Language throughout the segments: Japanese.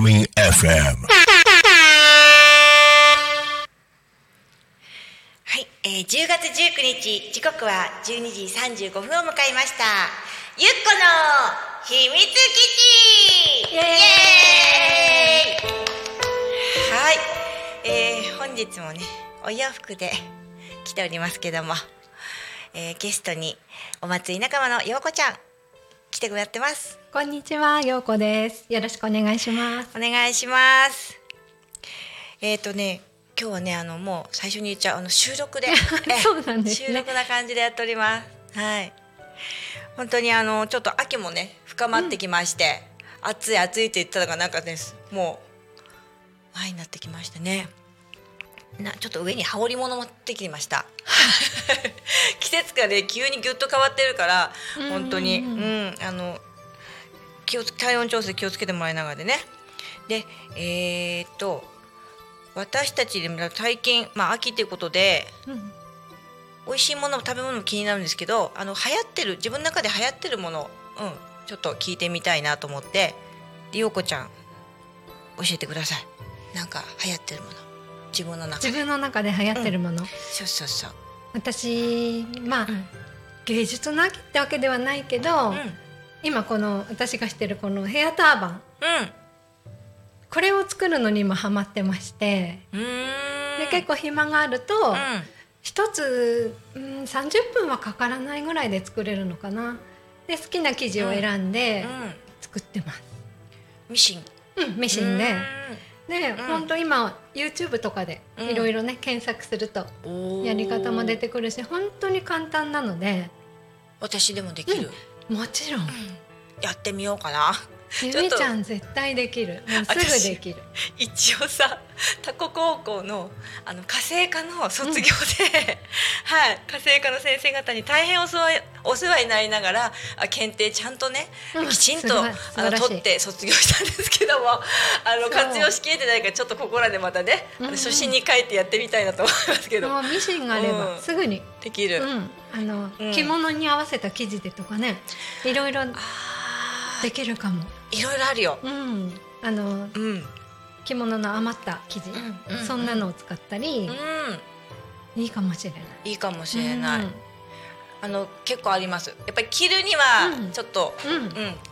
Alchemy FM. はい、えー、10月19日時刻は12時35分を迎えましたゆっこの秘密基地イエーイはい、えー、本日もねお洋服で来ておりますけども、えー、ゲストにお祭り仲間のようこちゃん来てくれてます。こんにちは、ようこです。よろしくお願いします。お願いします。えっ、ー、とね今日はねあのもう最初に言っちゃうあの収録で。え そうなんですね。収録な感じでやっております。はい。本当にあのちょっと秋もね深まってきまして、暑い暑いって言ったのがなんかねもう前になってきましたねなちょっと上に羽織物持ってきました。季節がね急にぎゅっと変わってるから本当に。ううんん。あの気をつ体温調整気をつけてもらいながらでね。でえー、っと私たちでも最近まあ秋っていうことでうん。美味しいもの食べ物も気になるんですけどあの流行ってる自分の中で流行ってるものうんちょっと聞いてみたいなと思ってで陽子ちゃん教えてください。なんか流行ってるもの自分の中で。自分の中で流行ってるもの。そうそうそう。私、まあ、うん。芸術の秋ってわけではないけど、うん。今この私がしてるこのヘアターバン、うん。これを作るのにもハマってまして、で結構暇があると、うん。一つ、うん、30分はかからないぐらいで作れるのかな。で好きな生地を選んでうん。作ってます。ミシン。うん、ミシンで。で、ん。本当今 YouTube とかでうん。いろいろね、検索するとうんやり方も出てくるし本当に簡単なので。私でもできる、もちろん。やってみようかなゆちゃん絶対できる。すぐできる。一応さタコ高校のあの家政科の卒業で、はい家政科の先生方に大変お世話お世話になりながらあ検定ちゃんとね、うん。きちんとあの取って卒業したんですけどもあの活用しきれてないからちょっとここらでまたね、うんうん。初心に帰ってやってみたいなと思いますけど、もうミシンがあればうん。すぐに、できる、うん、あの、うん。着物に合わせた生地でとかねいろいろできるかも、いろいろあるよ、うん、あのうん。着物の余った生地、うんうんそんなのを使ったり、うん、いいかもしれない。いいかもしれない、うん。あの結構あります。やっぱり着るにはうん。ちょっと、うん。うん、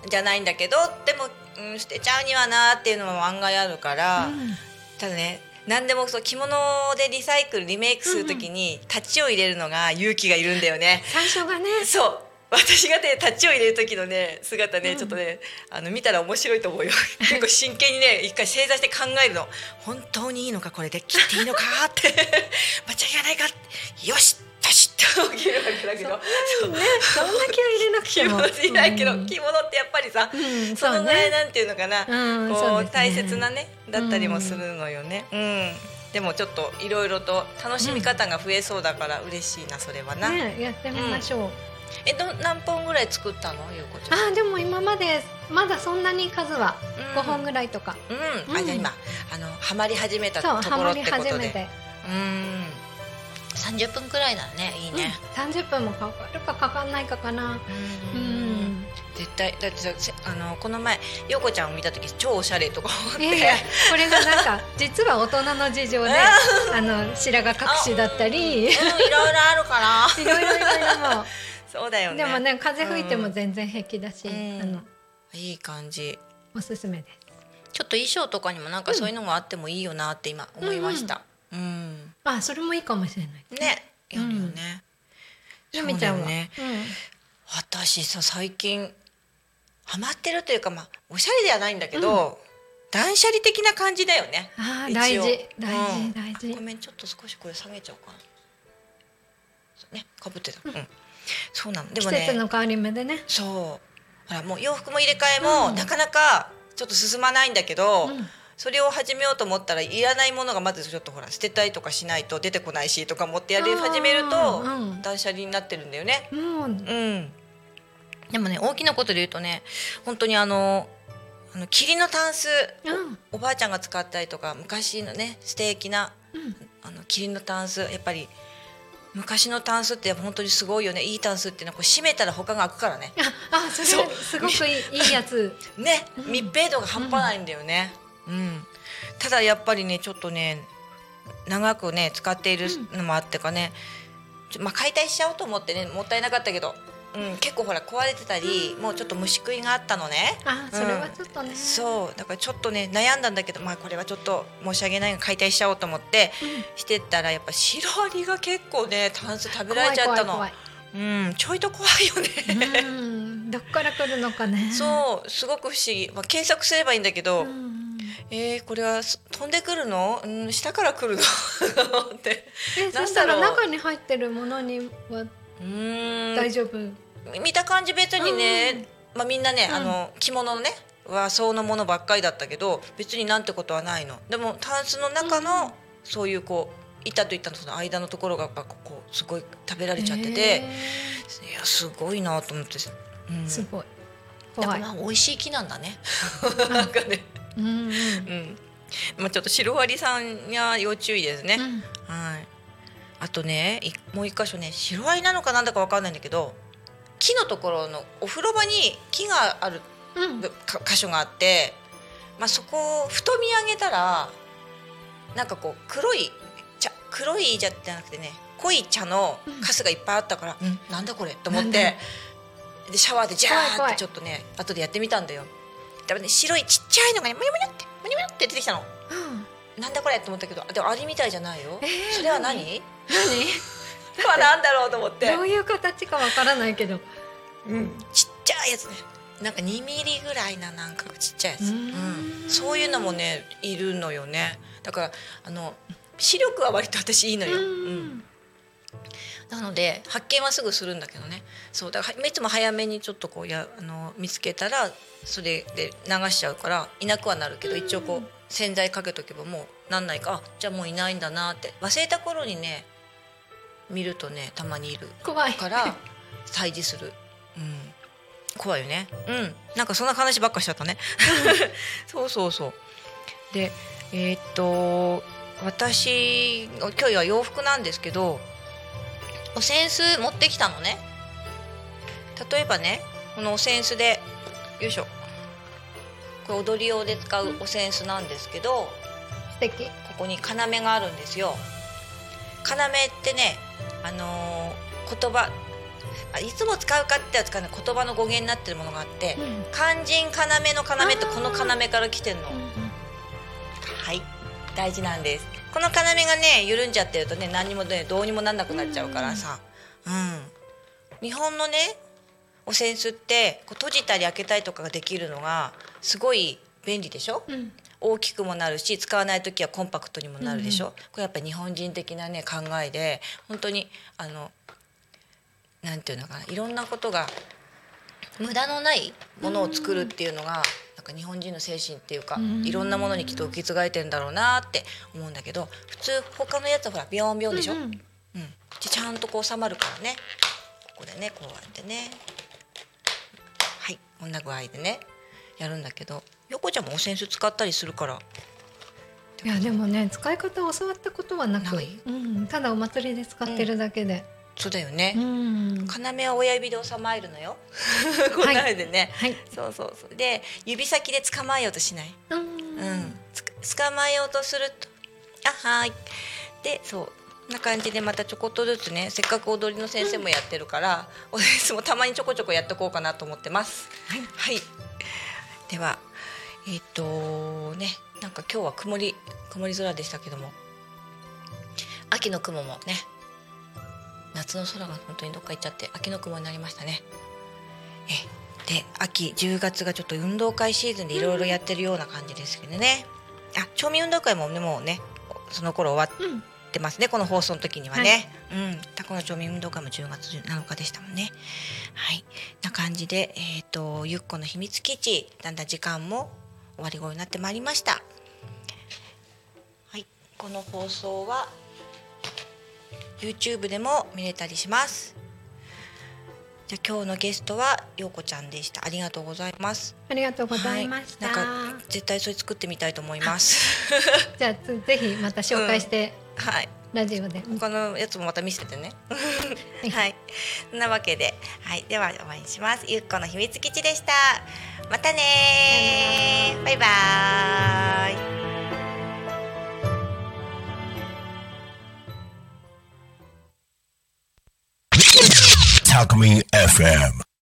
じゃないんだけどでも、うん、捨てちゃうにはなっていうのも案外あるから、うん。ただね何でもそう着物でリサイクルリメイクするときにタッチを入れるのが勇気がいるんだよね。最初がね。そう私がねタッチを入れる時のね姿ね、うん。ちょっとねあの見たら面白いと思うよ。結構真剣にね一回正座して考えるの。本当にいいのかこれで。切っていいのかって。間違いがないかよしパシッと切るわけだけど。ね。そんな気を入れなくても。気持ちいいないけど、うん。着物ってやっぱりさ、うんそのぐらいなんていうのかな、うんこそうね。大切なねだったりもするのよね。うん。でもちょっといろいろと楽しみ方が増えそうだから嬉しいなそれはな。ねやってみましょう、えど何本ぐらい作ったの？ゆうこちゃん。あーでも今までまだそんなに数はうん。5本ぐらいとか、うん、あうん。じゃあ今あのハマり始めたそうところってことで。始めて、うん。三十分くらいだねいいね。うん、30分もかかるかかかんないかかな。ううん。ん絶対だってあのこの前ようこちゃんを見た時超おしゃれとか思って。いやいやこれがなんか 実は大人の事情であの白髪隠しだったり。いうんいろいろあるから。ろいろいろいろもそうだよね。でもね風吹いても全然平気だし、うんあのいい感じ。おすすめですちょっと衣装とかにもなんかそういうのもあってもいいよなって今思いました。うん。あそれもいいかもしれないね、やるよね。ゆみちゃんは、ね私さ最近ハマってるというかまあおしゃれではないんだけど、断捨離的な感じだよね。うん、あー一応大事大うん事大事、ごめんちょっと少しこれ下げちゃおうかな。ねかぶってた。うん。そうなの。で季もね。節の変わり目でね。そう。ほらもう洋服も入れ替えも、うん。なかなかちょっと進まないんだけど、うん。それを始めようと思ったらいらないものがまずちょっとほら捨てたりとかしないと出てこないしとか思ってやり始めると、断捨離になってるんだよね。もううん、でもね大きなことで言うとね本当にあのあの霧のタンス、うん。おおばあちゃんが使ったりとか昔のね素敵なうん。あの霧のタンスやっぱり昔のタンスって本当にすごいよね。いいタンスっていうのはこう閉めたら他が開くからね。ああそれすごくいいやつ。ね。密閉度が半端ないんだよね、うん。ただやっぱりねちょっとね長くね使っているのもあってかね、まあ、解体しちゃおうと思ってねもったいなかったけど、うん、結構ほら壊れてたり、もうちょっと虫食いがあったのね。あそれはちょっとね、そうだからちょっとね悩んだんだけどまあこれはちょっと申し訳ないが解体しちゃおうと思って、してったらやっぱシロアリが結構ねタンス食べられちゃったの。怖いうんちょいと怖いよね、うん。どっから来るのかね。そうすごく不思議、まあ、検索すればいいんだけど、うんえー、これはす飛んでくるの、うん、下から来るの？って。えそしたら中に入ってるものにはうーん。大丈夫、見た感じ別にね、うんまあ、みんなね、うん。あの着物のね和装のものばっかりだったけど別になんてことはないの。でもタンスの中の、うんそういうこう板と板のその間のところがこうすごい食べられちゃってて、へいやすごいなと思って、うん、ーすごい。怖い。ぱまあ美味しい木なんだね。なんかね。うんうん。うん。まあちょっとシロアリさんには要注意ですね、うん。はい。あとね、いもう一箇所ね、シロアリなのかなんだかわかんないんだけど、木のところのお風呂場に木があるうん。か箇所があって、まあそこをふと見上げたら、なんかこう黒い茶黒いじゃじゃなくてね、濃い茶のカスがいっぱいあったから、うん、なんだこれ？と思ってでシャワーでジャーってちょっとね、後でやってみたんだよ。だからね白いちっちゃいのがね、むにゅむってむにゅむって出てきたの。なんだこれ？と思ったけど、でもアリみたいじゃないよ。えーそれは何？何？はなんだろうと思って。どういう形かわからないけど。ちっちゃいやつね。なんか2ミリぐらいななんかちっちゃいやつ、ううん。ん。そういうのもねいるのよね。だからあの視力は割と私いいのよ、うん。なので発見はすぐするんだけどね。そうだからいつも早めにちょっとこうやあの見つけたらそれで流しちゃうからいなくはなるけど一応こう洗剤かけとけばもうなんないかあじゃあもういないんだなって。忘れた頃にね見るとねたまにいる怖い。から退治する、うん、怖いよね。うん。なんかそんな話ばっかしちゃったね。そうそうそう。でえーっと私今日は洋服なんですけどお扇子持ってきたのね。例えばねこのお扇子でよいしょ。これ踊り用で使うお扇子なんですけど、素敵。ここに要があるんですよ。要ってね、あのー言葉あいつも使うかっては使うの言葉の語源になってるものがあって、うん肝心要の要ってこの要から来てんの。はい、大事なんです。この要がね緩んじゃってるとね何にもねどうにもなんなくなっちゃうからさ。うん。日本のねお扇子ってこう閉じたり開けたりとかができるのがすごい便利でしょ？うん。大きくもなるし使わない時はコンパクトにもなるでしょ、これやっぱり日本人的なね考えで本当にあのなんていうのかないろんなことが無駄のないものを作るっていうのが、なんか日本人の精神っていうか、うんいろんなものにきっと受け継がれてんだろうなって思うんだけど普通他のやつはほらビヨンビヨンでしょ、ううん。ん。でちゃんとこう収まるからね。ここでねこうやってね。はい。こんな具合でねやるんだけど横ちゃんもお扇子使ったりするから。いやでもね使い方を教わったことはなくうん、ただお祭りで使ってるだけで、そうだよね、うん。要は親指で収まえるのよこんなのでね、はいそうそうそうで指先で捕まえようとしない、うんうんつ捕まえようとするとあはいでそうな感じでまたちょこっとずつねせっかく踊りの先生もやってるから、お先生もたまにちょこちょこやってこうかなと思ってますはいはいではえっ、とねなんか今日は曇り曇り空でしたけども秋の雲もね夏の空が本当にどっか行っちゃって秋の雲になりましたね。えで秋10月がちょっと運動会シーズンでいろいろやってるような感じですけどね、あ町民運動会もねもうねその頃終わうん。ってますねこの放送の時にはね、うん。タコの町民運動会も10月7日でしたもんね。はい。な感じでえっ、とゆっこの秘密基地だんだん時間も終わり頃になってまいりました。はいこの放送は YouTube でも見れたりします。じゃあ今日のゲストはようこちゃんでした。ありがとうございます。ありがとうございました、はい、なんか絶対それ作ってみたいと思います。じゃあつぜひまた紹介して、はいラジオで。他のやつもまた見せてね。いはい。そんなわけで、はい、ではお会いします。ゆっこの秘密基地でした。またねーバイバーイ。Talk Me FM.